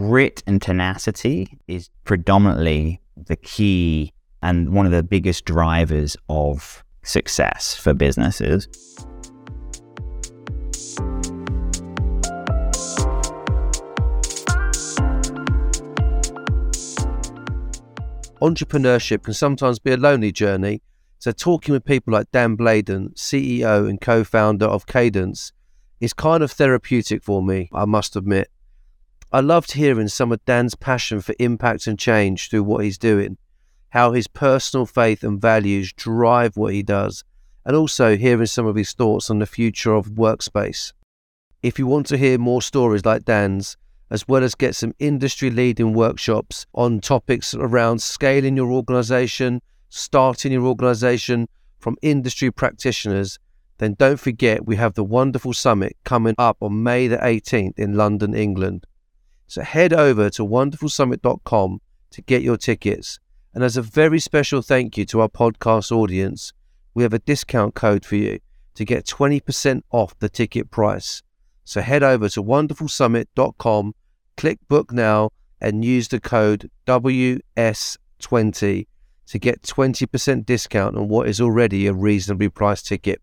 grit and tenacity is predominantly the key and one of the biggest drivers of success for businesses. Entrepreneurship can sometimes be a lonely journey, so talking with people like Dan Bladen, CEO and co founder of Kadence, is kind of therapeutic for me, I must admit. I loved hearing some of Dan's passion for impact and change through what he's doing, how his personal faith and values drive what he does, and also hearing some of his thoughts on the future of workspace. If you want to hear more stories like Dan's, as well as get some industry leading workshops on topics around scaling your organization, starting your organization from industry practitioners, then don't forget we have the wonderful summit coming up on May the 18th in London, England. So head over to wonderfulsummit.com to get your tickets. And as a very special thank you to our podcast audience, we have a discount code for you to get 20% off the ticket price. So head over to wonderfulsummit.com Click book now and use the code WS20 to get 20% discount on what is already a reasonably priced ticket.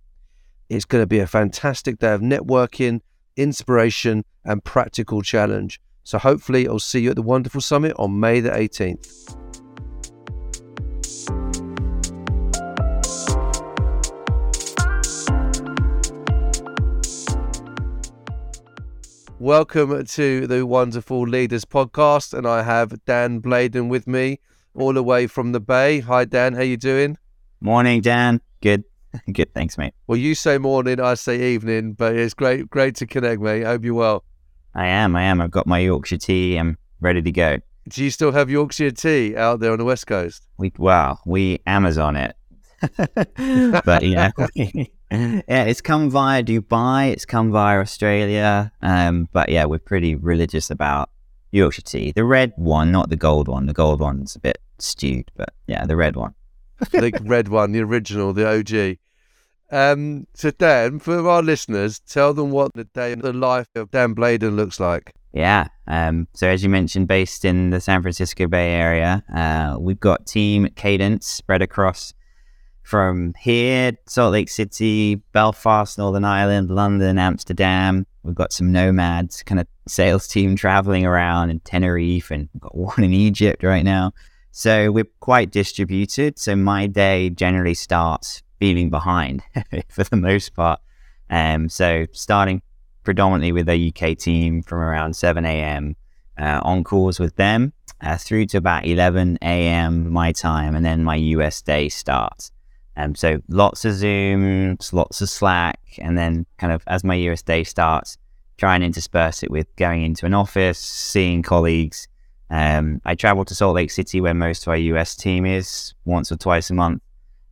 It's going to be a fantastic day of networking, inspiration, and practical challenge. So hopefully, I'll see you at the Wonderful Summit on May the 18th. Welcome to the Wonderful Leaders podcast, and I have Dan Bladen with me, all the way from the Bay. Hi, Dan. How you doing? Morning, Dan. Good. Good. Thanks, mate. Well, you say morning, I say evening, but it's great, great to connect, mate. Hope you're well. I am. I am. I've got my Yorkshire tea. I'm ready to go. Do you still have Yorkshire tea out there on the west coast? We well, we Amazon it, but yeah, yeah, it's come via Dubai. It's come via Australia. Um, but yeah, we're pretty religious about Yorkshire tea. The red one, not the gold one. The gold one's a bit stewed, but yeah, the red one. the red one, the original, the OG. Um, so Dan, for our listeners, tell them what the day the life of Dan Bladen looks like. Yeah. Um, so as you mentioned, based in the San Francisco Bay Area, uh, we've got team Kadence spread across from here, Salt Lake City, Belfast, Northern Ireland, London, Amsterdam. We've got some nomads kind of sales team traveling around in Tenerife and got one in Egypt right now. So we're quite distributed. So my day generally starts feeling behind for the most part. Um, so starting predominantly with a UK team from around 7 a.m. Uh, on calls with them uh, through to about 11 a.m. my time, and then my US day starts. Um, so lots of Zooms, lots of Slack, and then kind of as my US day starts, try and intersperse it with going into an office, seeing colleagues. Um, I travel to Salt Lake City where most of our US team is once or twice a month.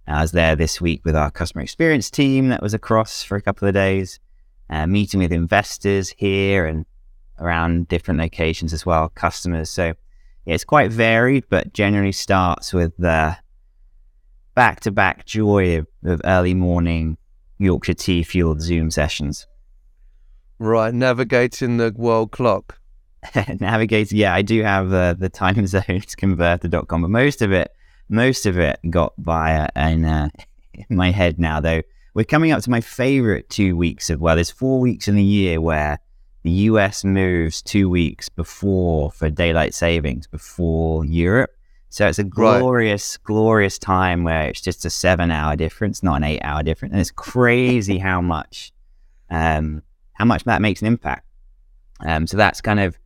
I was there this week with our customer experience team that was across for a couple of days, uh, meeting with investors here and around different locations as well, customers. So yeah, it's quite varied, but generally starts with the back to back joy of, of early morning Yorkshire tea fueled Zoom sessions. Right, navigating the world clock. navigating, yeah, I do have uh, the time zones converter.com, but most of it, most of it got via in, uh, in my head now, though. We're coming up to my favorite two weeks of, well, there's four weeks in the year where the US moves two weeks before for daylight savings before Europe. So it's a glorious, right. glorious time where it's just a seven hour difference, not an eight hour difference. And it's crazy how much, um, how much that makes an impact. Um, so that's kind of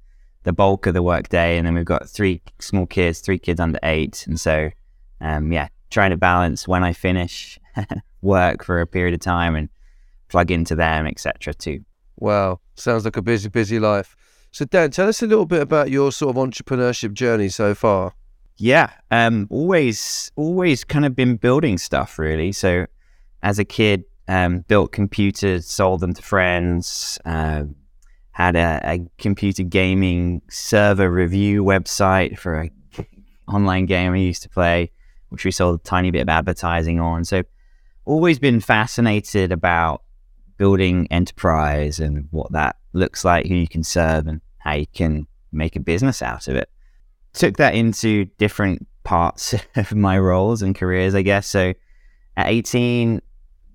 the bulk of the work day. And then we've got three small kids, three kids under eight. And so, um, yeah, trying to balance when I finish work for a period of time and plug into them, etc. too. Wow. Sounds like a busy, busy life. So Dan, tell us a little bit about your sort of entrepreneurship journey so far. Yeah, um, always, always kind of been building stuff really. So, as a kid, um, built computers, sold them to friends. Uh, had a, a, computer gaming server review website for a online game I used to play, which we sold a tiny bit of advertising on. So, always been fascinated about building enterprise and what that looks like, who you can serve, and how you can make a business out of it. Took that into different parts of my roles and careers, I guess. So at 18,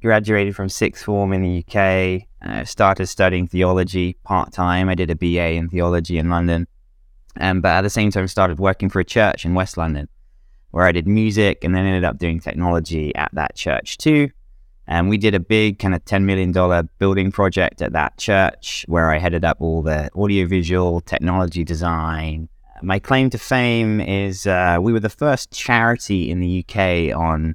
graduated from sixth form in the UK, uh, started studying theology part time. I did a BA in theology in London. Um, but at the same time, started working for a church in West London where I did music and then ended up doing technology at that church too. And we did a big kind of $10 million building project at that church where I headed up all the audiovisual technology design. My claim to fame is uh, we were the first charity in the UK on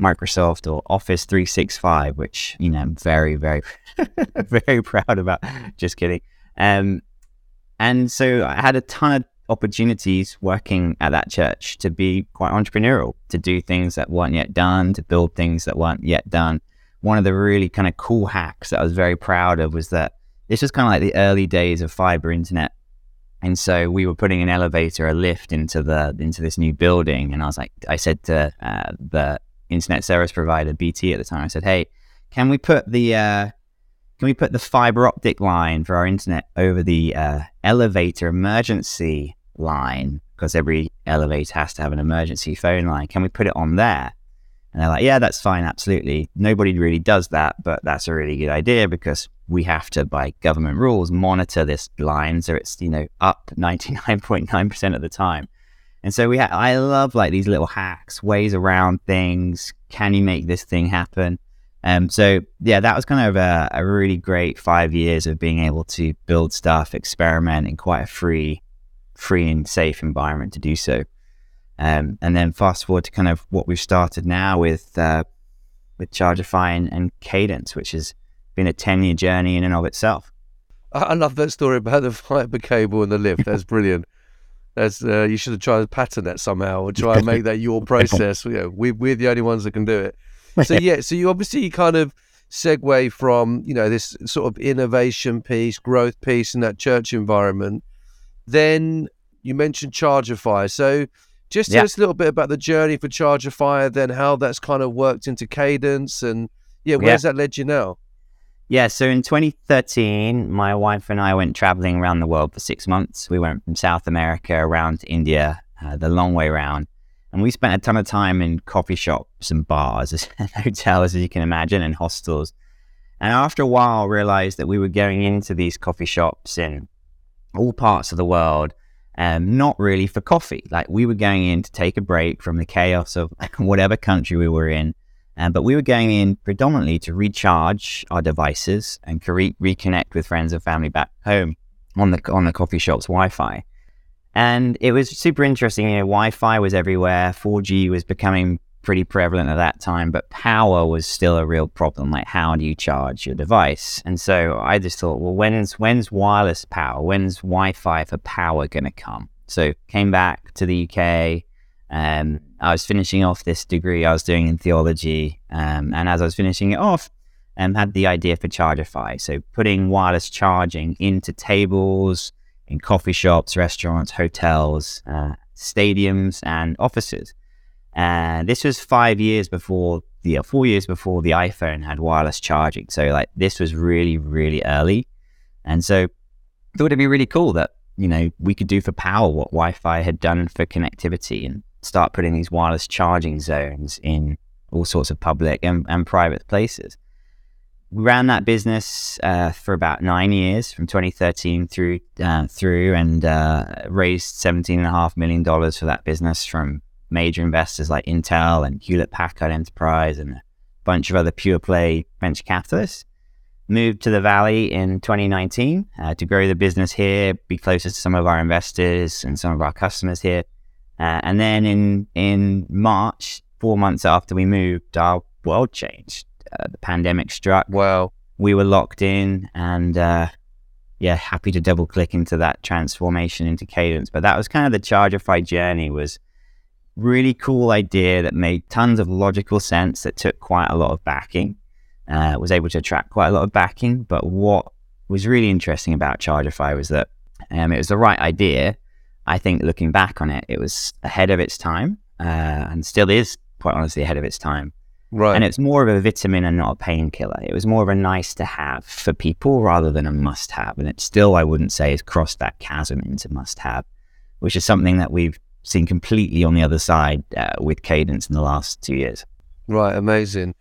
Microsoft or Office 365, which, you know, I'm very, very, very proud about. Just kidding. Um, and so I had a ton of opportunities working at that church to be quite entrepreneurial, to do things that weren't yet done, to build things that weren't yet done. One of the really kind of cool hacks that I was very proud of was that this was kind of like the early days of fiber internet. And so we were putting an elevator, a lift into the into this new building, and I was like, I said to uh, the internet service provider BT at the time, I said, "Hey, can we put the uh, can we put the fiber optic line for our internet over the uh, elevator emergency line? Because every elevator has to have an emergency phone line. Can we put it on there? And they're like, yeah, that's fine, absolutely. Nobody really does that, but that's a really good idea because we have to, by government rules, monitor this line so it's you know up 99.9% of the time. And so we, ha- I love like these little hacks, ways around things. Can you make this thing happen? Um, so yeah, that was kind of a, a, really great five years of being able to build stuff, experiment in quite a free, free and safe environment to do so. Um, and then fast forward to kind of what we've started now with uh, with Chargifi and, and, Kadence, which has been a ten year journey in and of itself. I love that story about the fiber cable and the lift. That's brilliant. That's uh, you should have tried to pattern that somehow or try and make that your process. You know, we, we're the only ones that can do it so yeah, so you obviously kind of segue from you know this sort of innovation piece, growth piece in that church environment. Then you mentioned Chargifi, so just tell us a little bit about the journey for Chargifi, then how that's kind of worked into Kadence, and yeah, where's yeah. that led you now? Yeah, so in 2013, my wife and I went traveling around the world for six months. We went from South America around to India, uh, the long way around. And we spent a ton of time in coffee shops and bars and hotels, as you can imagine, and hostels. And after a while, realized that we were going into these coffee shops in all parts of the world, um, not really for coffee. Like we were going in to take a break from the chaos of whatever country we were in. Um, but we were going in predominantly to recharge our devices and re- reconnect with friends and family back home on the on the coffee shop's Wi-Fi. And it was super interesting. You know, Wi Fi was everywhere, 4G was becoming pretty prevalent at that time, but power was still a real problem. Like, how do you charge your device? And so I just thought, well, when's, when's wireless power? When's Wi Fi for power going to come? So came back to the UK. Um, I was finishing off this degree I was doing in theology. Um, and as I was finishing it off, um, had the idea for Chargifi. So putting wireless charging into tables, in coffee shops, restaurants, hotels, uh, stadiums, and offices. And this was five years before the four years before the iPhone had wireless charging. So like this was really really early, and so thought it'd be really cool that you know we could do for power what Wi-Fi had done for connectivity and start putting these wireless charging zones in all sorts of public and, and private places we ran that business uh, for about nine years, from 2013 through uh, through, and uh, raised 17 and a half million dollars for that business from major investors like Intel and Hewlett Packard Enterprise and a bunch of other pure play venture capitalists. Moved to the Valley in 2019 uh, to grow the business here, be closer to some of our investors and some of our customers here. Uh, and then in in March, four months after we moved, our world changed uh, the pandemic struck. well, We were locked in and, uh, yeah, happy to double click into that transformation into Kadence. But that was kind of the Chargifi journey was really cool idea that made tons of logical sense that took quite a lot of backing, uh, was able to attract quite a lot of backing. But what was really interesting about Chargifi was that um, it was the right idea. I think looking back on it, it was ahead of its time uh, and still is quite honestly ahead of its time. Right. And it's more of a vitamin and not a painkiller. It was more of a nice to have for people rather than a must have. And it still, I wouldn't say, has crossed that chasm into must have, which is something that we've seen completely on the other side uh, with Kadence in the last two years. Right. Amazing.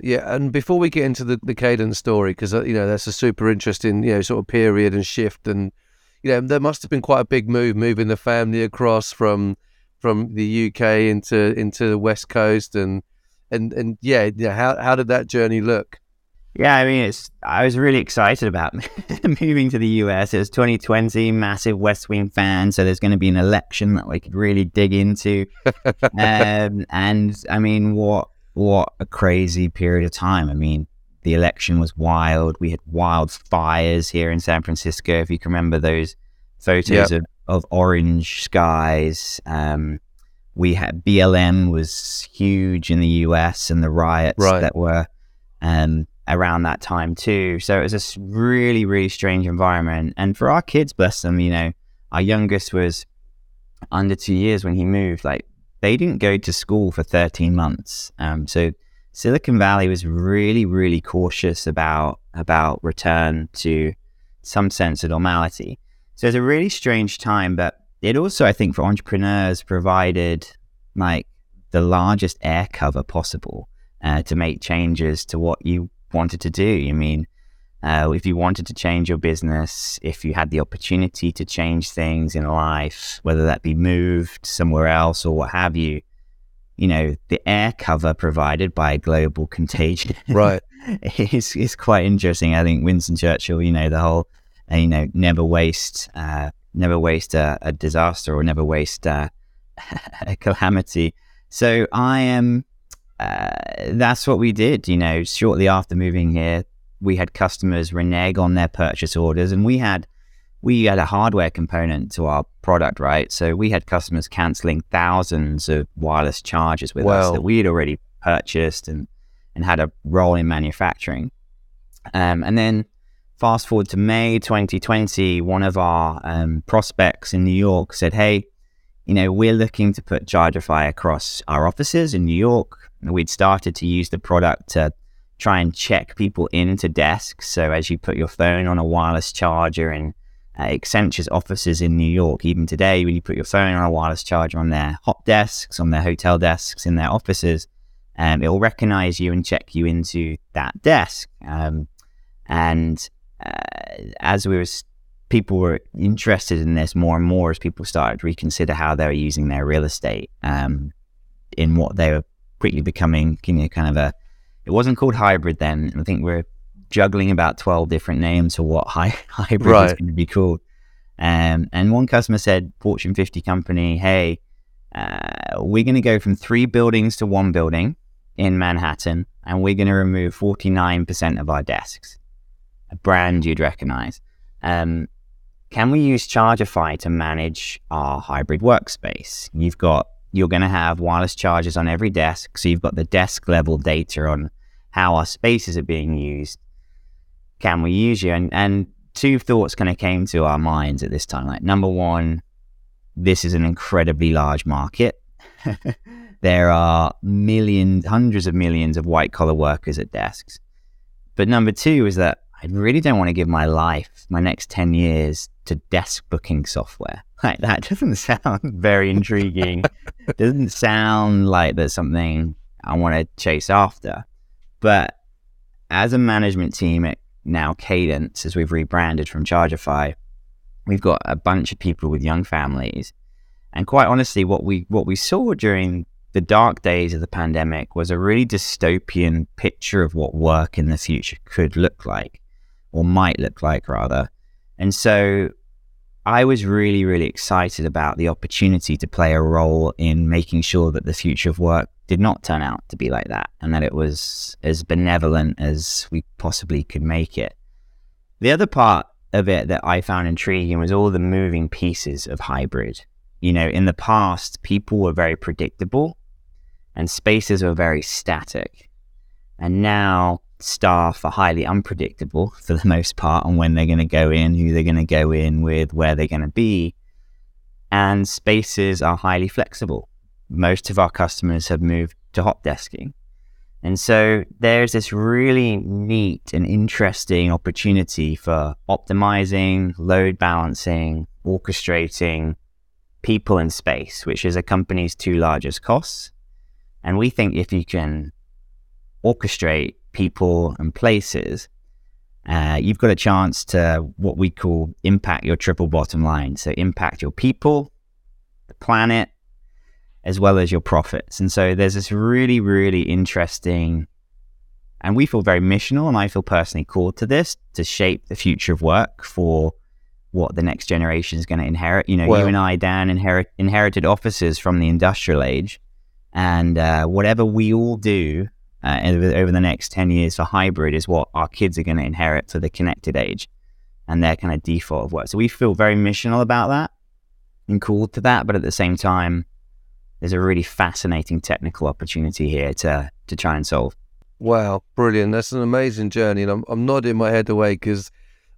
Yeah, and before we get into the, the Kadence story, because uh, you know that's a super interesting, you know, sort of period and shift, and you know there must have been quite a big move moving the family across from from the UK into into the West Coast, and and and yeah, yeah how how did that journey look? Yeah, I mean, it's I was really excited about moving to the US. It was 2020, massive West Wing fan, so there's going to be an election that we could really dig into, um, and I mean, what what a crazy period of time. I mean, the election was wild. We had wildfires here in San Francisco. If you can remember those photos yep. of, of orange skies. Um, we had BLM was huge in the US and the riots right. that were um, around that time too. So it was a really, really strange environment. And for our kids, bless them, you know, our youngest was under two years when he moved. Like they didn't go to school for 13 months. Um, so Silicon Valley was really, really cautious about about return to some sense of normality. So it's a really strange time, but it also, I think, for entrepreneurs provided like the largest air cover possible uh, to make changes to what you wanted to do. I mean, uh, if you wanted to change your business, if you had the opportunity to change things in life, whether that be moved somewhere else or what have you, you know, the air cover provided by a global contagion, right, is is quite interesting. I think Winston Churchill, you know, the whole, uh, you know, never waste, uh, never waste a, a, disaster or never waste uh, a calamity. So I am. Uh, that's what we did. You know, shortly after moving here, we had customers renege on their purchase orders, and we had we had a hardware component to our product, right? So we had customers canceling thousands of wireless chargers with us that we had already purchased and and had a role in manufacturing. Um, and then fast forward to May 2020, one of our um, prospects in New York said, "Hey, you know, we're looking to put Chargifi across our offices in New York. We'd started to use the product to try and check people into desks. So as you put your phone on a wireless charger in uh, Accenture's offices in New York, even today, when you put your phone on a wireless charger on their hot desks, on their hotel desks, in their offices, um, it will recognize you and check you into that desk. Um, and as we were, people were interested in this more and more as people started to reconsider how they were using their real estate um, in what they were quickly becoming, you know, kind of a it wasn't called hybrid then. I think we're juggling about 12 different names for what hy- hybrid right. is going to be called. Um, and one customer said, Fortune 50 company, hey, uh, we're going to go from three buildings to one building in Manhattan, and we're going to remove 49% of our desks. A brand you'd recognize. Um, can we use Chargifi to manage our hybrid workspace? You've got, you're going to have wireless chargers on every desk. So you've got the desk level data on how our spaces are being used. Can we use you? And, and two thoughts kind of came to our minds at this time. Like, number one, this is an incredibly large market. there are millions, hundreds of millions of white collar workers at desks. But number two is that I really don't want to give my life, my next 10 years, to desk booking software. Like, that doesn't sound very intriguing. doesn't sound like there's something I want to chase after. But as a management team at now Kadence, as we've rebranded from Chargifi, we've got a bunch of people with young families. And quite honestly, what we what we saw during the dark days of the pandemic was a really dystopian picture of what work in the future could look like, or might look like rather. And so I was really, really excited about the opportunity to play a role in making sure that the future of work did not turn out to be like that and that it was as benevolent as we possibly could make it. The other part of it that I found intriguing was all the moving pieces of hybrid. You know, in the past, people were very predictable and spaces were very static. And now staff are highly unpredictable for the most part on when they're going to go in, who they're going to go in with, where they're going to be. And spaces are highly flexible most of our customers have moved to hot desking. And so there's this really neat and interesting opportunity for optimizing, load balancing, orchestrating people in space, which is a company's two largest costs. And we think if you can orchestrate people and places, uh, you've got a chance to what we call impact your triple bottom line. So impact your people, the planet, as well as your profits. And so there's this really, really interesting, and we feel very missional, and I feel personally called to this to shape the future of work for what the next generation is going to inherit. You know, well, you and I, Dan, inherit, inherited offices from the industrial age, and uh, whatever we all do uh, over the next 10 years for hybrid is what our kids are going to inherit for the connected age and their kind of default of work. So we feel very missional about that and called to that, but at the same time, there's a really fascinating technical opportunity here to to try and solve. Wow, brilliant! That's an amazing journey, and I'm I'm nodding my head away because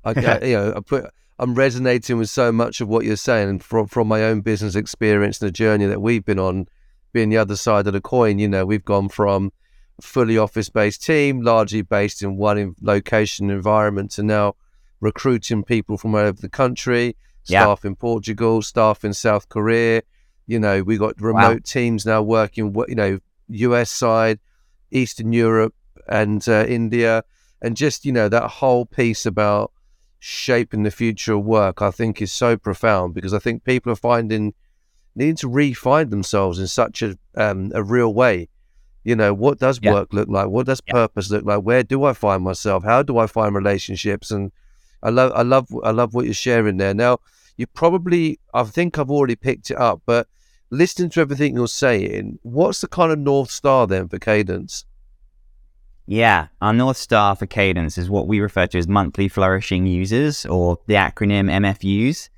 I, you know I put I'm resonating with so much of what you're saying, from from my own business experience and the journey that we've been on, being the other side of the coin. You know, we've gone from fully office based team, largely based in one location environment, to now recruiting people from all over the country, staff yeah. in Portugal, staff in South Korea, you know, we got remote wow. teams now working, you know, US side, Eastern Europe, and uh, India, and just you know that whole piece about shaping the future of work, I think is so profound because I think people are finding needing to re-find themselves in such a um, a real way. You know, what does yeah. work look like? What does yeah. purpose look like? Where do I find myself? How do I find relationships? And I love, I love, I love what you're sharing there. Now, you probably, I think I've already picked it up, but listening to everything you're saying, what's the kind of North Star then for Kadence? Yeah, our North Star for Kadence is what we refer to as monthly flourishing users or the acronym MFUs,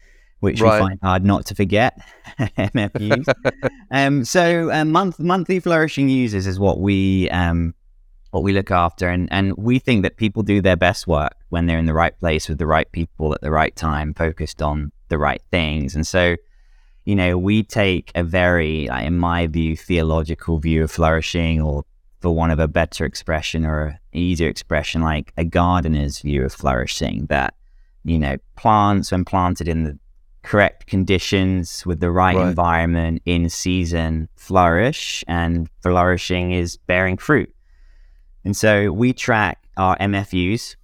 which right. we find hard not to forget. MFUs. um, so um, month, monthly flourishing users is what we um, what we look after, and, and we think that people do their best work when they're in the right place with the right people at the right time, focused on the right things. And so you know, we take a very, in my view, theological view of flourishing, or for want of a better expression or an easier expression, like a gardener's view of flourishing, that, you know, plants, when planted in the correct conditions with the right, right. environment in season, flourish, and flourishing is bearing fruit. And so we track our MFUs,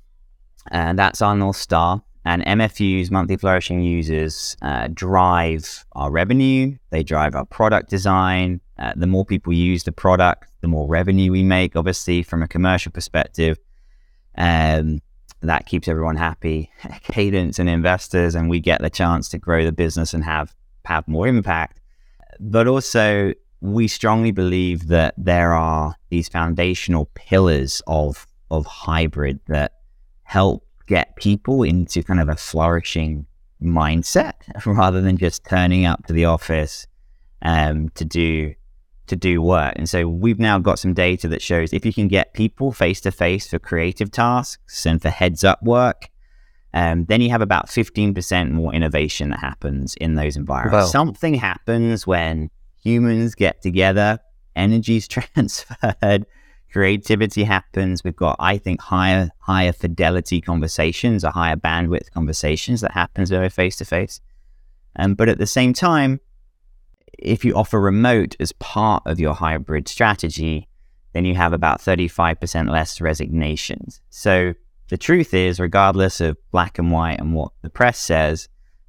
and that's our North Star. And MFUs, monthly flourishing users, uh, drive our revenue. They drive our product design. Uh, the more people use the product, the more revenue we make. Obviously, from a commercial perspective, um, that keeps everyone happy, Kadence and investors, and we get the chance to grow the business and have have more impact. But also, we strongly believe that there are these foundational pillars of of hybrid that help get people into kind of a flourishing mindset rather than just turning up to the office um, to do to do work. And so we've now got some data that shows if you can get people face to face for creative tasks and for heads up work, um, then you have about 15% more innovation that happens in those environments. Wow. Something happens when humans get together, energy's transferred, creativity happens. We've got, I think, higher higher fidelity conversations, a higher bandwidth conversations that happens when we're face to face. But at the same time, if you offer remote as part of your hybrid strategy, then you have about 35% less resignations. So the truth is, regardless of black and white and what the press says,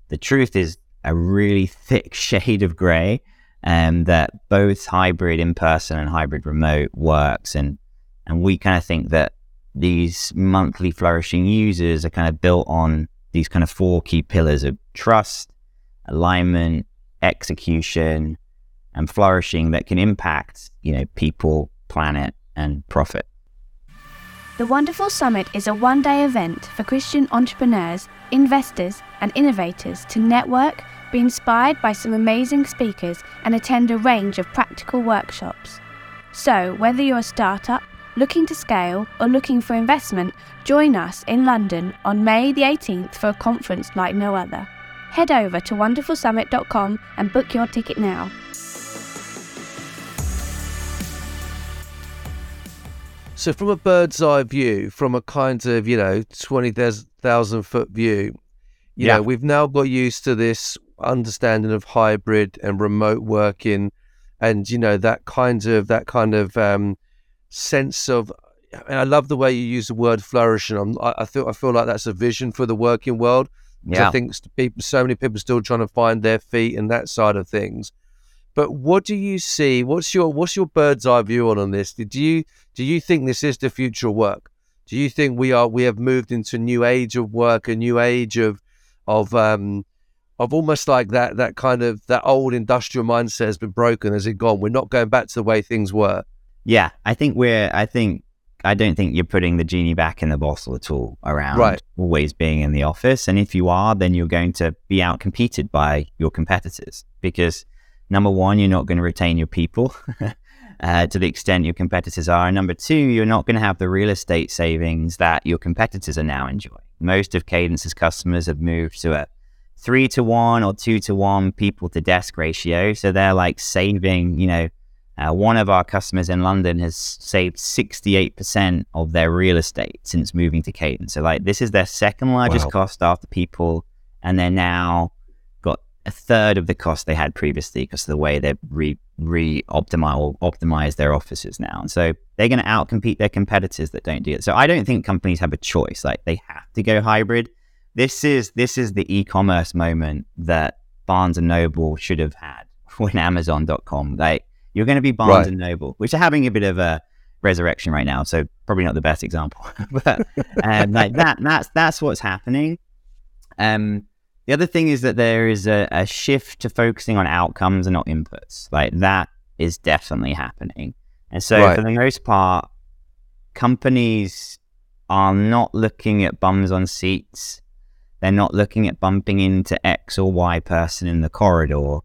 the truth is a really thick shade of gray um, that both hybrid in person and hybrid remote works. And, and we kind of think that these monthly flourishing users are kind of built on these kind of four key pillars of trust, alignment, execution, and flourishing that can impact, you know, people, planet, and profit. The Wonderful Summit is a one day event for Christian entrepreneurs, investors, and innovators to network be inspired by some amazing speakers, and attend a range of practical workshops. So, whether you're a startup, looking to scale, or looking for investment, join us in London on May the 18th for a conference like no other. Head over to wonderfulsummit.com and book your ticket now. So, from a bird's eye view, from a kind of, you know, 20,000 foot view, you Yeah. know, we've now got used to this understanding of hybrid and remote working and, you know, that kind of, that kind of um, sense of, and I love the way you use the word flourishing. I'm, I, I feel, I feel like that's a vision for the working world. Yeah. I think people, so many people still trying to find their feet and that side of things. But what do you see? What's your what's your bird's eye view on on this? Did you do you think this is the future of work? Do you think we are we have moved into a new age of work, a new age of of um of almost like that that kind of that old industrial mindset has been broken? Has it gone? We're not going back to the way things were. Yeah, I think we're. I think I don't think you're putting the genie back in the bottle at all around Right. always being in the office. And if you are, then you're going to be out competed by your competitors because number one, you're not going to retain your people uh, to the extent your competitors are. And number two, you're not going to have the real estate savings that your competitors are now enjoying. Most of Kadence's customers have moved to a three to one or two to one people to desk ratio. So they're like saving, you know, uh, one of our customers in London has saved 68% of their real estate since moving to Kadence. So, like, this is their second largest Wow. cost after people, and they're now got a third of the cost they had previously because of the way they've re, re optimize optimize their offices now. And so they're going to outcompete their competitors that don't do it. So I don't think companies have a choice. Like they have to go hybrid. This is this is the e-commerce moment that Barnes and Noble should have had when Amazon.com. Like you're going to be Barnes Right. and Noble, which are having a bit of a resurrection right now. So probably not the best example, but um, like that that's that's what's happening. Um, the other thing is that there is a, a shift to focusing on outcomes and not inputs. Like that is definitely happening. And so Right. for the most part, companies are not looking at bums on seats. They're not looking at bumping into X or Y person in the corridor.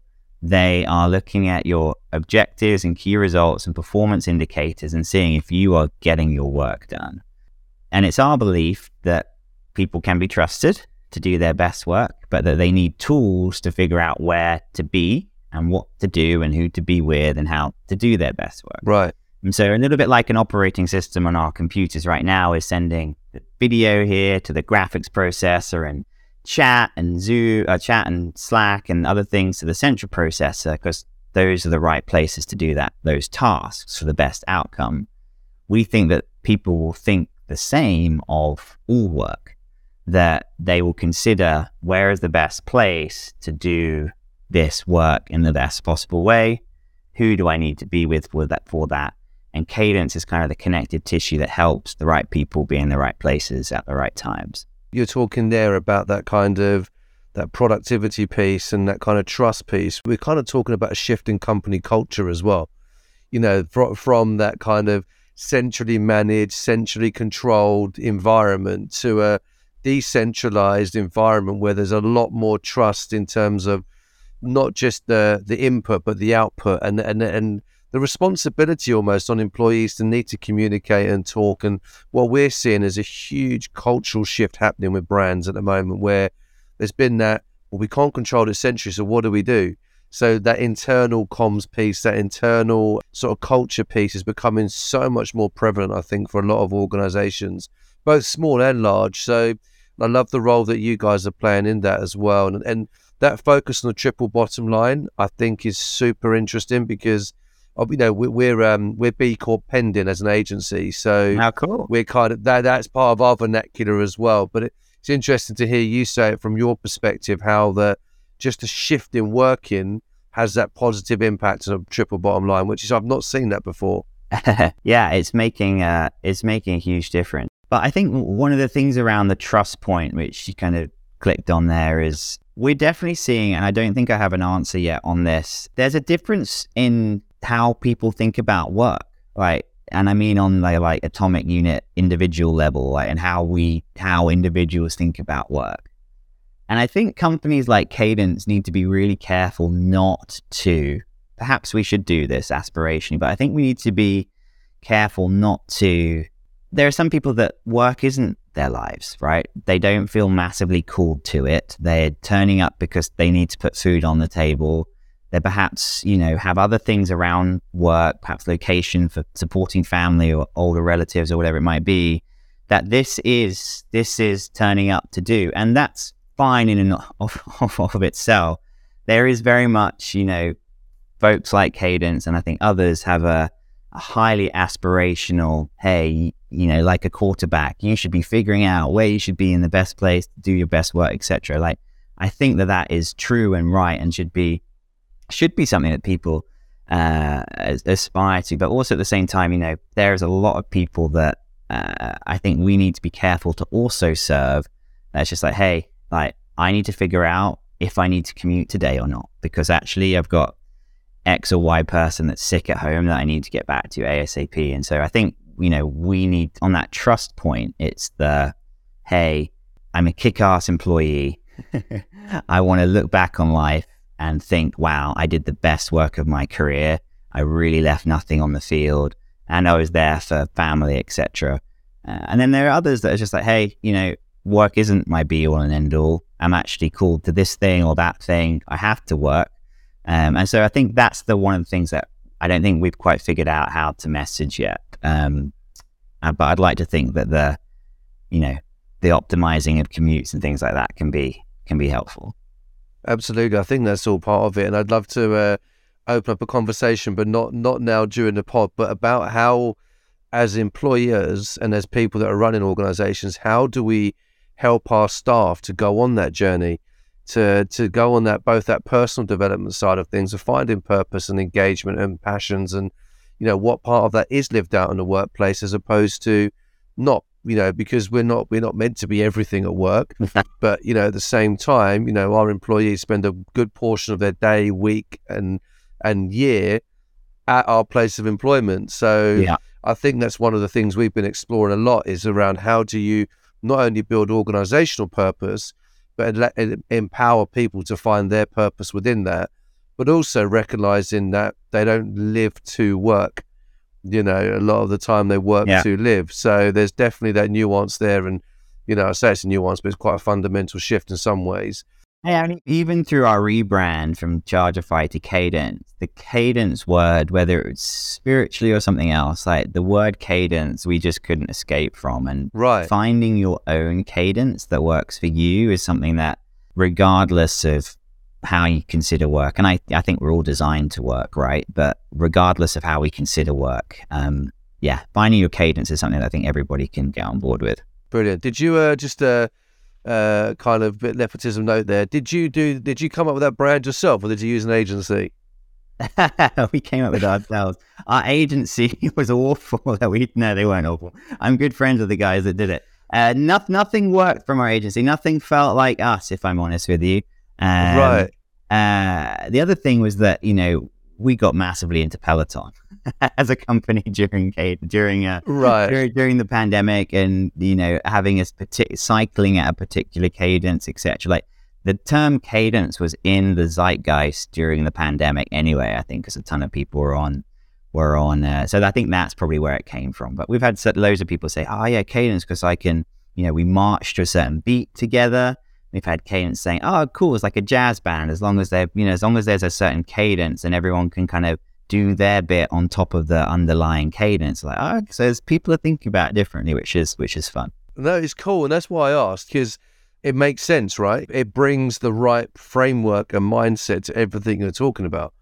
They are looking at your objectives and key results and performance indicators and seeing if you are getting your work done. And it's our belief that people can be trusted to do their best work, but that they need tools to figure out where to be and what to do and who to be with and how to do their best work. Right. And so, a little bit like an operating system on our computers right now is sending the video here to the graphics processor and chat and Zoom, uh, chat and Slack and other things to the central processor because those are the right places to do that, those tasks for the best outcome. We think that people will think the same of all work, that they will consider where is the best place to do this work in the best possible way. Who do I need to be with for that? For that, and Kadence is kind of the connective tissue that helps the right people be in the right places at the right times. You're talking there about that kind of that productivity piece and that kind of trust piece. We're kind of talking about a shift in company culture as well. You know, fro- from that kind of centrally managed, centrally controlled environment to a decentralized environment where there's a lot more trust in terms of not just the the input but the output and and and the responsibility almost on employees to need to communicate and talk. And what we're seeing is a huge cultural shift happening with brands at the moment where there's been that well we can't control it centrally so what do we do? So that internal comms piece that internal sort of culture piece is becoming so much more prevalent i think for a lot of organizations both small and large. So i love the role that you guys are playing in that as well. And, and that focus on the triple bottom line i think is super interesting because you know we- we're um we're b corp pending as an agency so How cool! we're kind of that that's part of our vernacular as well. But it, it's interesting to hear you say it from your perspective how the just a shift in working has that positive impact on a triple bottom line, which is I've not seen that before. yeah, it's making uh, it's making a huge difference. But I think one of the things around the trust point, which you kind of clicked on there, is we're definitely seeing, and I don't think I have an answer yet on this. There's a difference in how people think about work, right? And I mean on the like atomic unit individual level, like, and how we how individuals think about work. And I think companies like Kadence need to be really careful not to. Perhaps we should do this aspirationally, but I think we need to be careful not to. There are some people that work isn't their lives, right? They don't feel massively called to it. They're turning up because they need to put food on the table. They perhaps, you know, have other things around work, perhaps location for supporting family or older relatives or whatever it might be, that this is this is turning up to do. And that's fine in and of, of, of itself. There is very much, you know, folks like Kadence and I think others have a, a highly aspirational, hey, you know, like a quarterback, you should be figuring out where you should be in the best place to do your best work, etc. Like I think that that is true and right and should be should be something that people uh, aspire to. But also at the same time, you know, there's a lot of people that uh, I think we need to be careful to also serve. That's just like, hey, like I need to figure out if I need to commute today or not, because actually I've got X or Y person that's sick at home that I need to get back to ASAP. And so I think, you know, we need on that trust point, it's the, hey, I'm a kick ass employee. I want to look back on life and think, wow, I did the best work of my career. I really left nothing on the field and I was there for family, etc. Uh, and then there are others that are just like, hey, you know, work isn't my be all and end all. I'm actually called to this thing or that thing. I have to work. Um, and so I think that's the one of the things that I don't think we've quite figured out how to message yet. Um, uh, but I'd like to think that the, you know, the optimizing of commutes and things like that can be can be helpful. Absolutely, I think that's all part of it, and I'd love to uh, open up a conversation, but not not now during the pod, but about how, as employers and as people that are running organisations, how do we help our staff to go on that journey, to to go on that both that personal development side of things, of finding purpose and engagement and passions, and you know what part of that is lived out in the workplace as opposed to not you know, because we're not we're not meant to be everything at work. but you know, at the same time, you know, our employees spend a good portion of their day, week, and and year at our place of employment. So yeah. I think that's one of the things we've been exploring a lot is around how do you not only build organizational purpose, but empower people to find their purpose within that, but also recognizing that they don't live to work you know, a lot of the time they work yeah. to live. So there's definitely that nuance there. And, you know, I say it's a nuance, but it's quite a fundamental shift in some ways. Yeah, I even through our rebrand from Chargifi to Kadence, the cadence word, whether it's spiritually or something else, like the word cadence, we just couldn't escape from. And right. finding your own cadence that works for you is something that, regardless of how you consider work, and I, I think we're all designed to work, right? But regardless of how we consider work, um, yeah, finding your cadence is something that I think everybody can get on board with. Brilliant. Did you uh, just uh, uh, kind of bit nepotism note there? Did you do? Did you come up with that brand yourself, or did you use an agency? we came up with ourselves. Our agency was awful. That we no, they weren't awful. I'm good friends with the guys that did it. Uh, no, nothing worked from our agency. Nothing felt like us, if I'm honest with you. Um, right. Uh, the other thing was that you know we got massively into Peloton as a company during during uh, right during, during, the pandemic, and you know having us particular cycling at a particular cadence, etc. Like the term cadence was in the zeitgeist during the pandemic anyway. I think because a ton of people were on were on. Uh, so I think that's probably where it came from. But we've had loads of people say, "Oh yeah, cadence," because I can. You know, we marched to a certain beat together We've had cadence saying, "Oh, cool, it's like a jazz band." As long as they, you know, as long as there's a certain cadence and everyone can kind of do their bit on top of the underlying cadence, like, oh, so people are thinking about it differently, which is which is fun. No, it's cool, and that's why I asked because it makes sense, right? It brings the right framework and mindset to everything you're talking about,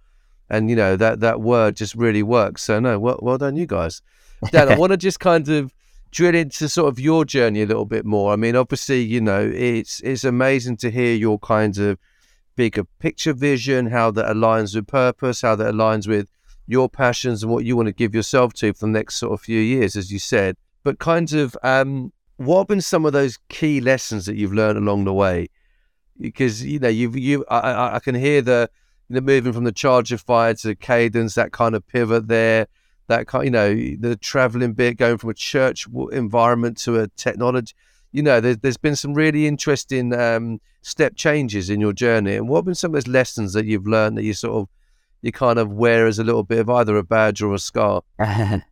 and you know that that word just really works. So no, well, well done, you guys. Dan, I want to just kind of drill into sort of your journey a little bit more. I mean, obviously, you know, it's it's amazing to hear your kinds of bigger picture vision, how that aligns with purpose, how that aligns with your passions and what you want to give yourself to for the next sort of few years, as you said. But kind of, um, what have been some of those key lessons that you've learned along the way? Because you know, you've you, I, I can hear the the moving from the Chargifi to Kadence, that kind of pivot there that kind, you know, the traveling bit, going from a church environment to a technology. You know, there's, there's been some really interesting um, step changes in your journey. And what have been some of those lessons that you've learned that you sort of, you kind of wear as a little bit of either a badge or a scar?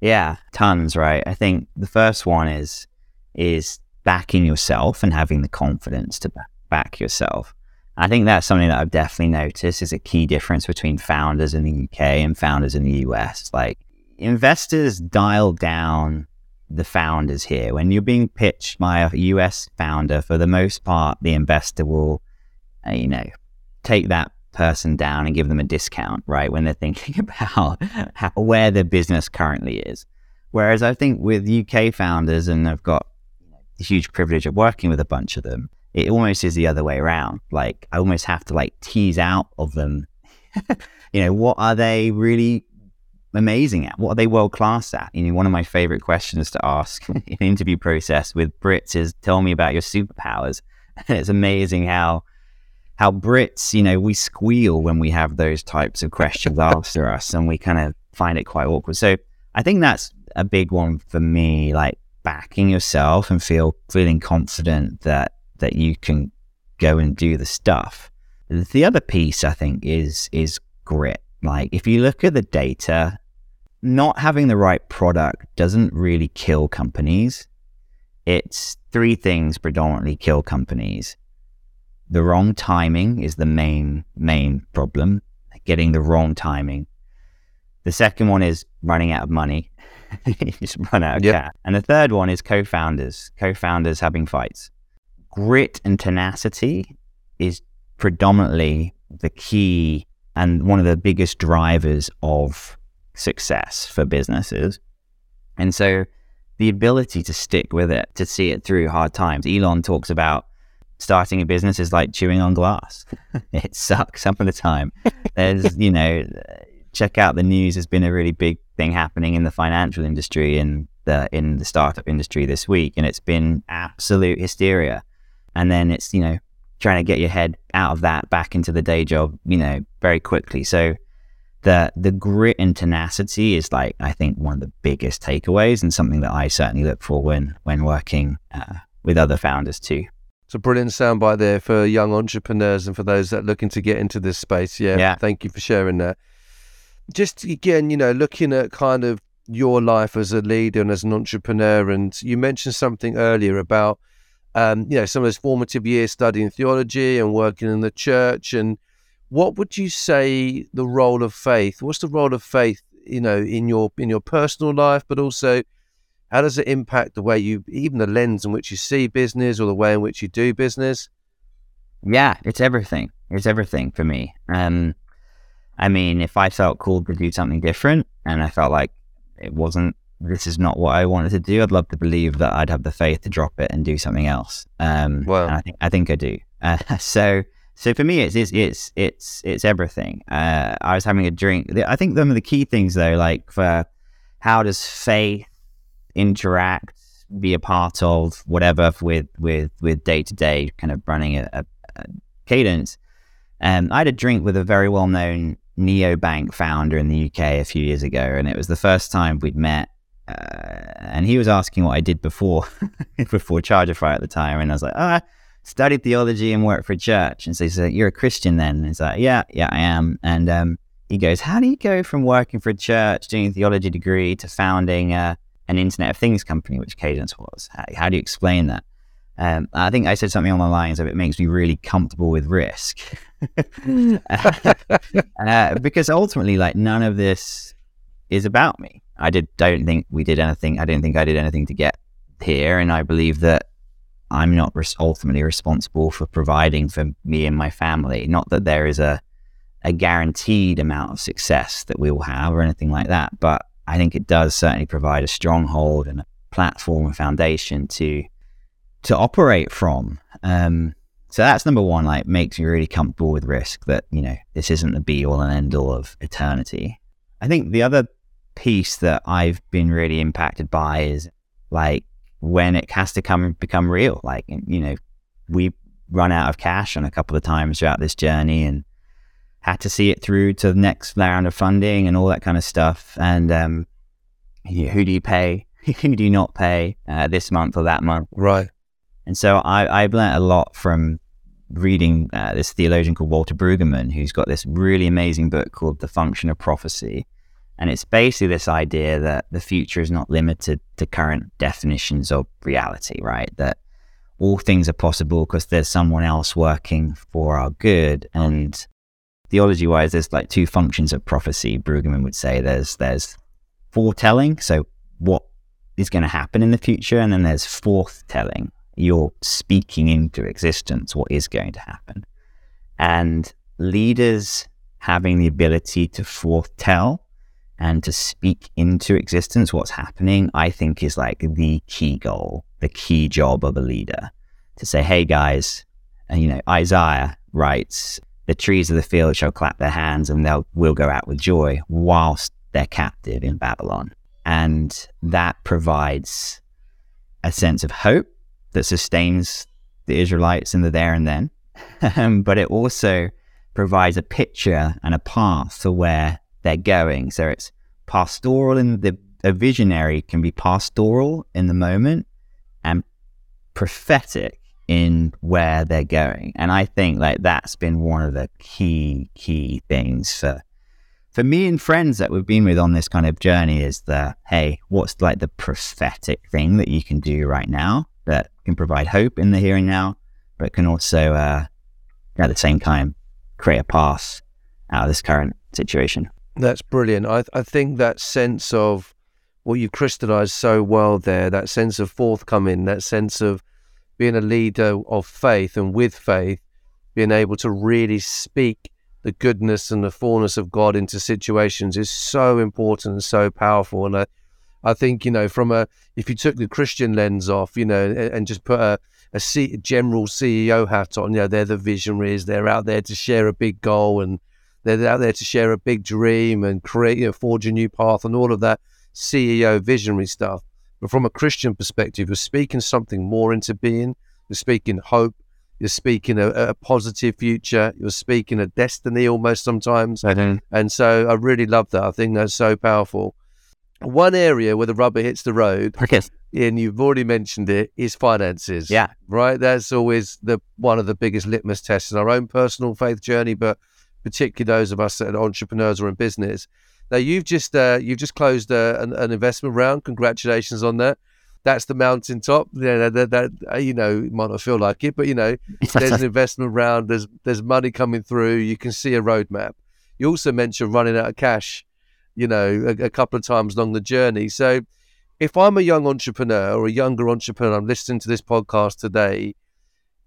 yeah, tons, right? I think the first one is, is backing yourself and having the confidence to back yourself. I think that's something that I've definitely noticed is a key difference between founders in the UK and founders in the US. Like investors dial down the founders here. When you're being pitched by a US founder, for the most part, the investor will, uh, you know, take that person down and give them a discount, right? When they're thinking about how, where their business currently is. Whereas I think with UK founders, and I've got the huge privilege of working with a bunch of them, it almost is the other way around. Like I almost have to like tease out of them, you know, what are they really amazing at? What are they world class at? You know, one of my favorite questions to ask in the interview process with Brits is, "Tell me about your superpowers." And it's amazing how how Brits, you know, we squeal when we have those types of questions after us, and we kind of find it quite awkward. So I think that's a big one for me, like backing yourself and feel feeling confident that that you can go and do the stuff. The other piece I think is is grit. Like if you look at the data, not having the right product doesn't really kill companies. It's three things predominantly kill companies. The wrong timing is the main main problem, getting the wrong timing. The second one is running out of money. you just run out of yep. cash. And the third one is co-founders, co-founders having fights grit and tenacity is predominantly the key and one of the biggest drivers of success for businesses. And so the ability to stick with it, to see it through hard times. Elon talks about starting a business is like chewing on glass. it sucks some of the time. There's, you know, check out the news. There's been a really big thing happening in the financial industry and the in the startup industry this week, and it's been absolute hysteria and then it's you know trying to get your head out of that back into the day job you know very quickly so the the grit and tenacity is like I think one of the biggest takeaways and something that I certainly look for when when working uh, with other founders too. It's a brilliant soundbite there for young entrepreneurs and for those that are looking to get into this space. Yeah, yeah. Thank you for sharing that. Just again, you know, looking at kind of your life as a leader and as an entrepreneur, and you mentioned something earlier about um, you know, some of those formative years studying theology and working in the church. And what would you say the role of faith? What's the role of faith, you know, in your in your personal life, but also how does it impact the way you, even the lens in which you see business or the way in which you do business? Yeah, it's everything. It's everything for me. Um, I mean, if I felt called to do something different and I felt like it wasn't this is not what I wanted to do. I'd love to believe that I'd have the faith to drop it and do something else. Um, well, I think I think I do. Uh, so so for me, it's it's it's it's, it's everything. Uh, I was having a drink. I think some of the key things though, like for how does faith interact, be a part of whatever with with with day to day kind of running a, a, a Kadence. Um, I had a drink with a very well known neobank founder in the UK a few years ago, and it was the first time we'd met uh, and he was asking what I did before before Chargifi at the time, and I was like, oh, I studied theology and worked for a church. And so he said, "You're a Christian then?" And he's like, "Yeah, yeah, I am." And um, he goes, "How do you go from working for a church, doing a theology degree, to founding uh, an Internet of Things company, which Kadence was? How, how do you explain that?" Um, I think I said something on the lines of it makes me really comfortable with risk. uh, because ultimately, like, none of this is about me. I did don't think we did anything. I didn't think I did anything to get here, and I believe that I'm not res- ultimately responsible for providing for me and my family. Not that there is a a guaranteed amount of success that we will have or anything like that, but I think it does certainly provide a stronghold and a platform and foundation to to operate from. Um, so that's number one. Like makes me really comfortable with risk that you know this isn't the be all and end all of eternity. I think the other piece that I've been really impacted by is like when it has to come become real. Like you know, we run out of cash on a couple of times throughout this journey and had to see it through to the next round of funding and all that kind of stuff. And um, who do you pay? who do you not pay uh, this month or that month? Right. And so I, I've learned a lot from reading uh, this theologian called Walter Brueggemann, who's got this really amazing book called The Function of Prophecy. And it's basically this idea that the future is not limited to current definitions of reality, right? That all things are possible because there's someone else working for our good. And theology wise, there's like two functions of prophecy. Brueggemann would say there's there's foretelling, so what is going to happen in the future, and then there's forthtelling. You're speaking into existence what is going to happen, and leaders having the ability to foretell and to speak into existence what's happening, I think is like the key goal, the key job of a leader to say, hey guys, and you know, Isaiah writes, the trees of the field shall clap their hands and they'll will go out with joy whilst they're captive in Babylon. And that provides a sense of hope that sustains the Israelites in the there and then. but it also provides a picture and a path to where they're going. So it's pastoral in the a visionary can be pastoral in the moment and prophetic in where they're going. And I think like that's been one of the key, key things for for me and friends that we've been with on this kind of journey is the hey, what's like the prophetic thing that you can do right now that can provide hope in the and now, but can also uh, at the same time create a path out of this current situation. That's brilliant. I, I think that sense of what you crystallized so well there, that sense of forthcoming, that sense of being a leader of faith and with faith, being able to really speak the goodness and the fullness of God into situations is so important and so powerful. And I, I think, you know, from a, if you took the Christian lens off, you know, and, and just put a, a C, general CEO hat on, you know, they're the visionaries, they're out there to share a big goal and, they're out there to share a big dream and create, you know, forge a new path and all of that CEO visionary stuff. But from a Christian perspective, you're speaking something more into being. You're speaking hope. You're speaking a, a positive future. You're speaking a destiny almost sometimes. Mm-hmm. And so I really love that. I think that's so powerful. One area where the rubber hits the road, and you've already mentioned it, is finances. Yeah. Right. That's always the one of the biggest litmus tests in our own personal faith journey, but particularly those of us that are entrepreneurs or in business. Now you've just uh, you've just closed uh, an, an, investment round. Congratulations on that. That's the mountaintop. Yeah, that, that, uh, you know it might not feel like it, but you know there's an investment round. There's there's money coming through. You can see a roadmap. You also mentioned running out of cash. You know a, a couple of times along the journey. So if I'm a young entrepreneur or a younger entrepreneur, I'm listening to this podcast today.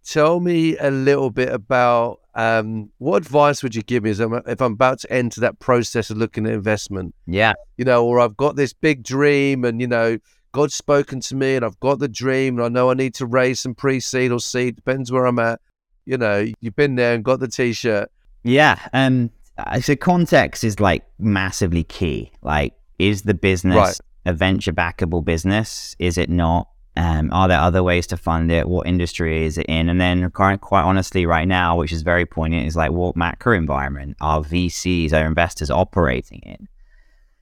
Tell me a little bit about um, what advice would you give me if I'm about to enter that process of looking at investment? Yeah. You know, or I've got this big dream and, you know, God's spoken to me and I've got the dream and I know I need to raise some pre seed or seed, depends where I'm at. You know, you've been there and got the t shirt. Yeah. Um, so context is like massively key. Like, is the business right. a venture backable business? Is it not? Um, are there other ways to fund it? What industry is it in? And then, quite, quite honestly, right now, which is very poignant, is like what macro environment are VCs, our investors, operating in?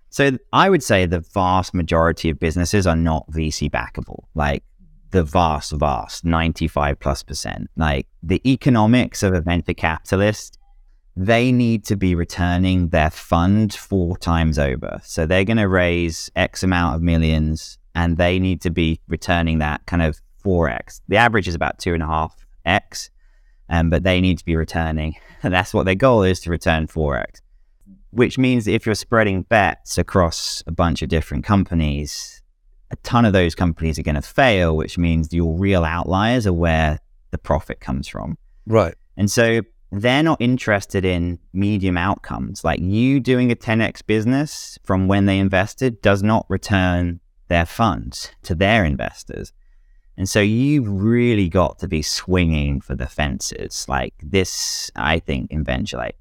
So I would say the vast majority of businesses are not VC backable. Like the vast, vast 95 plus percent. Like the economics of a venture capitalist, they need to be returning their fund four times over. So they're going to raise X amount of millions and they need to be returning that kind of 4x. The average is about 2.5x, um, but they need to be returning. And that's what their goal is to return 4x, which means if you're spreading bets across a bunch of different companies, a ton of those companies are going to fail, which means your real outliers are where the profit comes from. Right. And so they're not interested in medium outcomes. Like you doing a 10x business from when they invested does not return their funds to their investors. And so you've really got to be swinging for the fences. Like this, I think, eventually.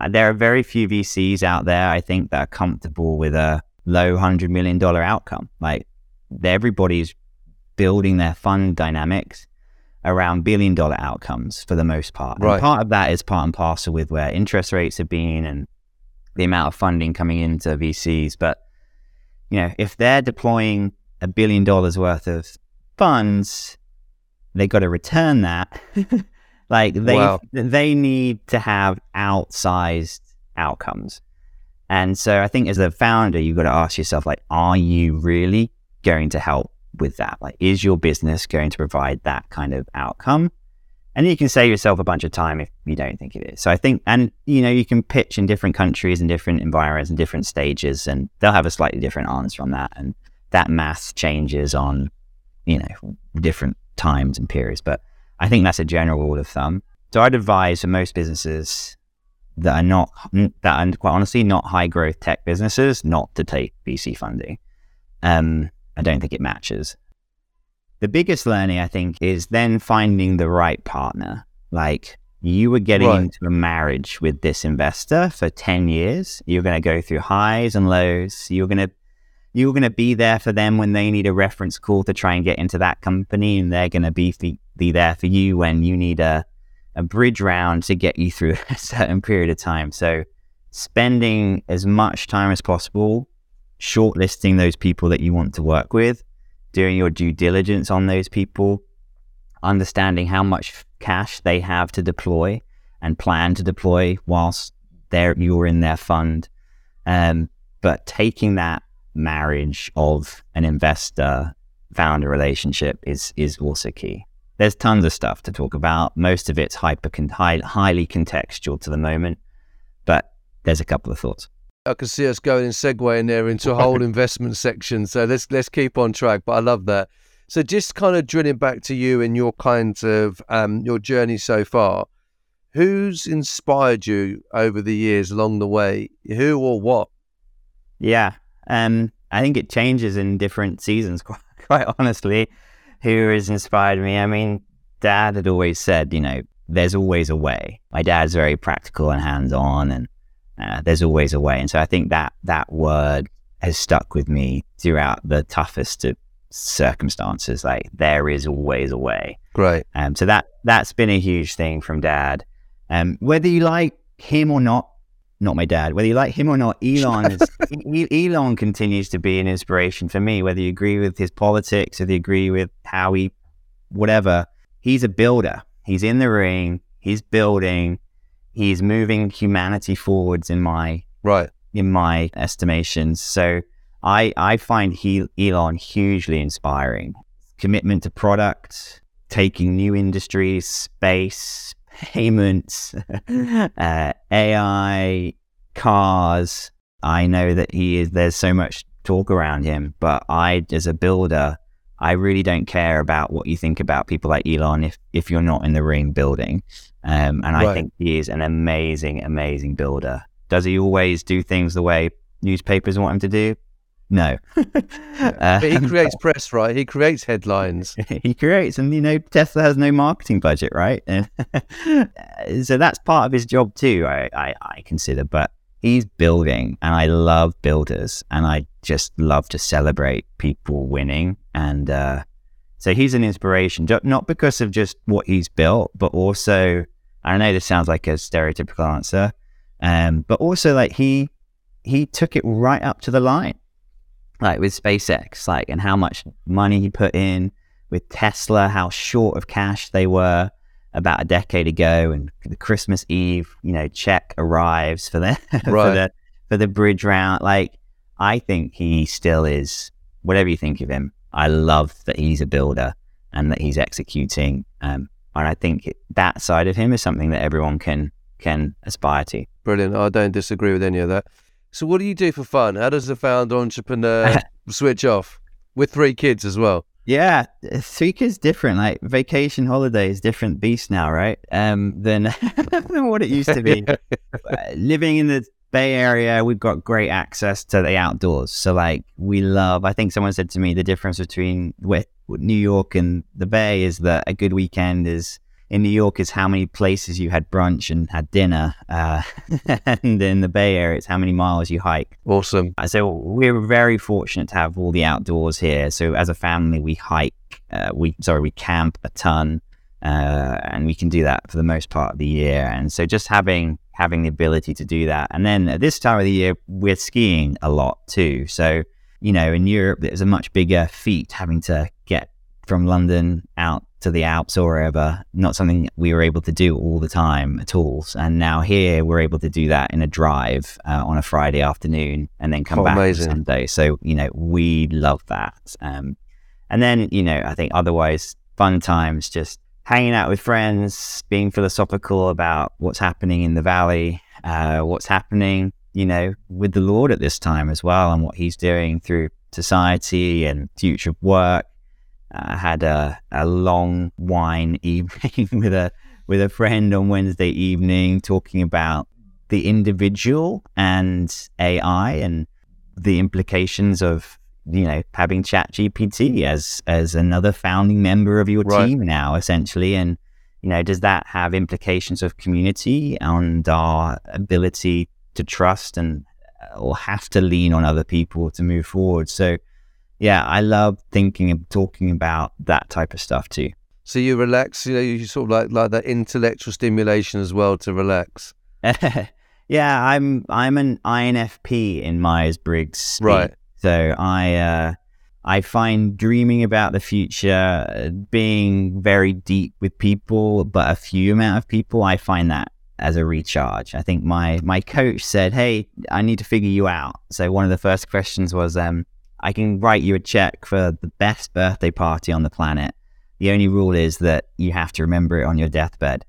Uh, there are very few VCs out there, I think, that are comfortable with a low $100 million outcome. Like everybody's building their fund dynamics around billion dollar outcomes for the most part. Right. And part of that is part and parcel with where interest rates have been and the amount of funding coming into VCs. But you know, if they're deploying a billion dollars worth of funds, they got to return that. like they wow. they need to have outsized outcomes. And so I think as a founder, you've got to ask yourself, like, are you really going to help with that. Like, is your business going to provide that kind of outcome? And you can save yourself a bunch of time if you don't think it is. So I think, and you know, you can pitch in different countries and different environments and different stages, and they'll have a slightly different answer on that. And that math changes on, you know, different times and periods. But I think that's a general rule of thumb. So I'd advise for most businesses that are not, that are quite honestly not high growth tech businesses, not to take VC funding. Um, I don't think it matches. The biggest learning, I think, is then finding the right partner. Like you were getting right. into a marriage with this investor for 10 years. You're going to go through highs and lows. You're going to you're going to be there for them when they need a reference call to try and get into that company and they're going to be be there for you when you need a a bridge round to get you through a certain period of time. So spending as much time as possible shortlisting those people that you want to work with doing your due diligence on those people, understanding how much cash they have to deploy and plan to deploy whilst they're, you're in their fund. Um, but taking that marriage of an investor founder relationship is is also key. There's tons of stuff to talk about. Most of it's hyper high, highly contextual to the moment, but there's a couple of thoughts. I can see us going and segueing there into a whole investment section. So let's let's keep on track. But I love that. So just kind of drilling back to you and your kind of um, your journey so far. Who's inspired you over the years along the way? Who or what? Yeah, um, I think it changes in different seasons. Quite, quite honestly, who has inspired me? I mean, Dad had always said, you know, there's always a way. My dad's very practical and hands on, and uh, there's always a way. And so I think that that word has stuck with me throughout the toughest of circumstances. Like there is always a way. Right. Um, so that that's been a huge thing from dad. Um, whether you like him or not, not my dad. Whether you like him or not, Elon is, Elon continues to be an inspiration for me. Whether you agree with his politics, whether you agree with how he, whatever, he's a builder. He's in the ring. He's building he's moving humanity forwards in my right in my estimations. So I I find he, Elon hugely inspiring. Commitment to product, taking new industries, space, payments, uh, AI, cars. I know that he is. There's so much talk around him, but I, as a builder, I really don't care about what you think about people like Elon if if you're not in the ring building. Um, and right. I think he is an amazing, amazing builder. Does he always do things the way newspapers want him to do? No. uh, but he creates press, right? He creates headlines. he creates, and you know, Tesla has no marketing budget, right? So that's part of his job too. I, I, I consider, but he's building, and I love builders, and I just love to celebrate people winning. And uh, so he's an inspiration, not because of just what he's built, but also I know this sounds like a stereotypical answer, um, but also like he he took it right up to the line, like with SpaceX, like and how much money he put in with Tesla, how short of cash they were about a decade ago, and the Christmas Eve, you know, check arrives for the right. for the for the bridge round. Like I think he still is. Whatever you think of him, I love that he's a builder and that he's executing. Um, and I think that side of him is something that everyone can can aspire to. Brilliant. I don't disagree with any of that. So, what do you do for fun? How does a founder entrepreneur switch off with three kids as well? Yeah, three kids different. Like vacation holiday is different beast now, right? Um, than than what it used to be. Uh, living in the Bay Area, we've got great access to the outdoors. So, like, we love. I think someone said to me the difference between New York and the Bay is that a good weekend is in New York is how many places you had brunch and had dinner, uh, and in the Bay Area it's how many miles you hike. Awesome. Uh, so we're very fortunate to have all the outdoors here. So as a family, we hike, uh, we sorry, we camp a ton, uh, and we can do that for the most part of the year. And so just having having the ability to do that, and then at this time of the year, we're skiing a lot too. So you know, in Europe, it's a much bigger feat having to get from London out to the Alps or wherever. Not something we were able to do all the time at all. And now here, we're able to do that in a drive uh, on a Friday afternoon and then come oh, back amazing. Sunday. So, you know, we love that. Um, And then, you know, I think otherwise fun times, just hanging out with friends, being philosophical about what's happening in the valley, uh, what's happening, you know, with the Lord at this time as well, and what He's doing through society and future work. I uh, had a, a long wine evening with a with a friend on Wednesday evening talking about the individual and AI and the implications of you know having chat gpt as as another founding member of your right. team now essentially. And you know does that have implications of community and our ability to trust and uh, or have to lean on other people to move forward? So yeah i love thinking and talking about that type of stuff too. So you relax you know you sort of like like that intellectual stimulation as well to relax. Yeah i'm i'm an infp in myers-briggs right so I uh, I find dreaming about the future, uh, being very deep with people, but a few amount of people, I find that as a recharge. I think my my coach said, "Hey, I need to figure you out." So one of the first questions was, um, "I can write you a check for the best birthday party on the planet. The only rule is that you have to remember it on your deathbed."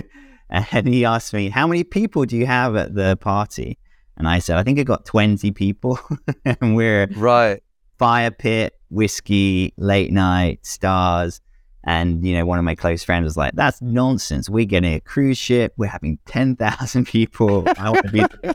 and he asked me, "How many people do you have at the party?" And I said, I think I got 20 people. and we're right. Fire pit, whiskey, late night, stars. And, you know, one of my close friends was like, that's nonsense. We're getting a cruise ship. We're having 10,000 people. I want to be.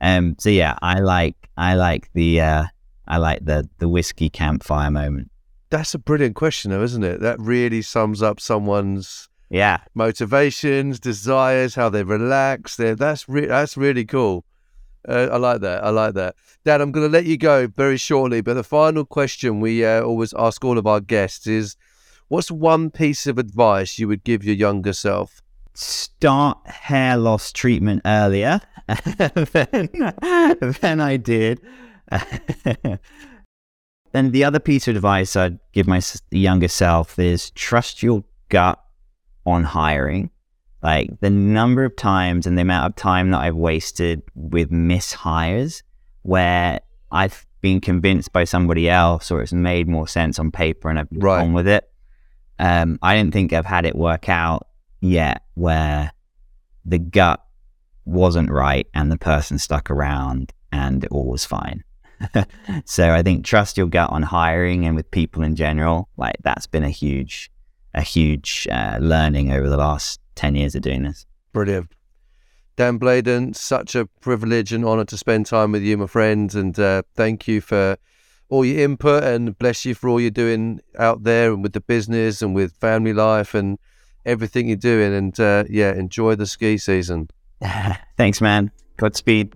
um, so yeah, I like, I like the, uh, I like the, the whiskey campfire moment. That's a brilliant question though, isn't it? That really sums up someone's yeah motivations, desires, how they relax. There, that's re- that's really cool. Uh, I like that. I like that. Dad, I'm going to let you go very shortly, but the final question we uh, always ask all of our guests is what's one piece of advice you would give your younger self? Start hair loss treatment earlier than, than I did. then the other piece of advice I'd give my younger self is trust your gut on hiring like the number of times and the amount of time that I've wasted with mishires where I've been convinced by somebody else or it's made more sense on paper and I've gone with it. Um, I don't think I've had it work out yet where the gut wasn't right and the person stuck around and it all was fine. so I think trust your gut on hiring and with people in general. Like that's been a huge, a huge uh, learning over the last 10 years of doing this. Brilliant. Dan Bladen, such a privilege and honor to spend time with you, my friend. And uh, thank you for all your input and bless you for all you're doing out there and with the business and with family life and everything you're doing. And uh, yeah, enjoy the ski season. Thanks, man. Godspeed.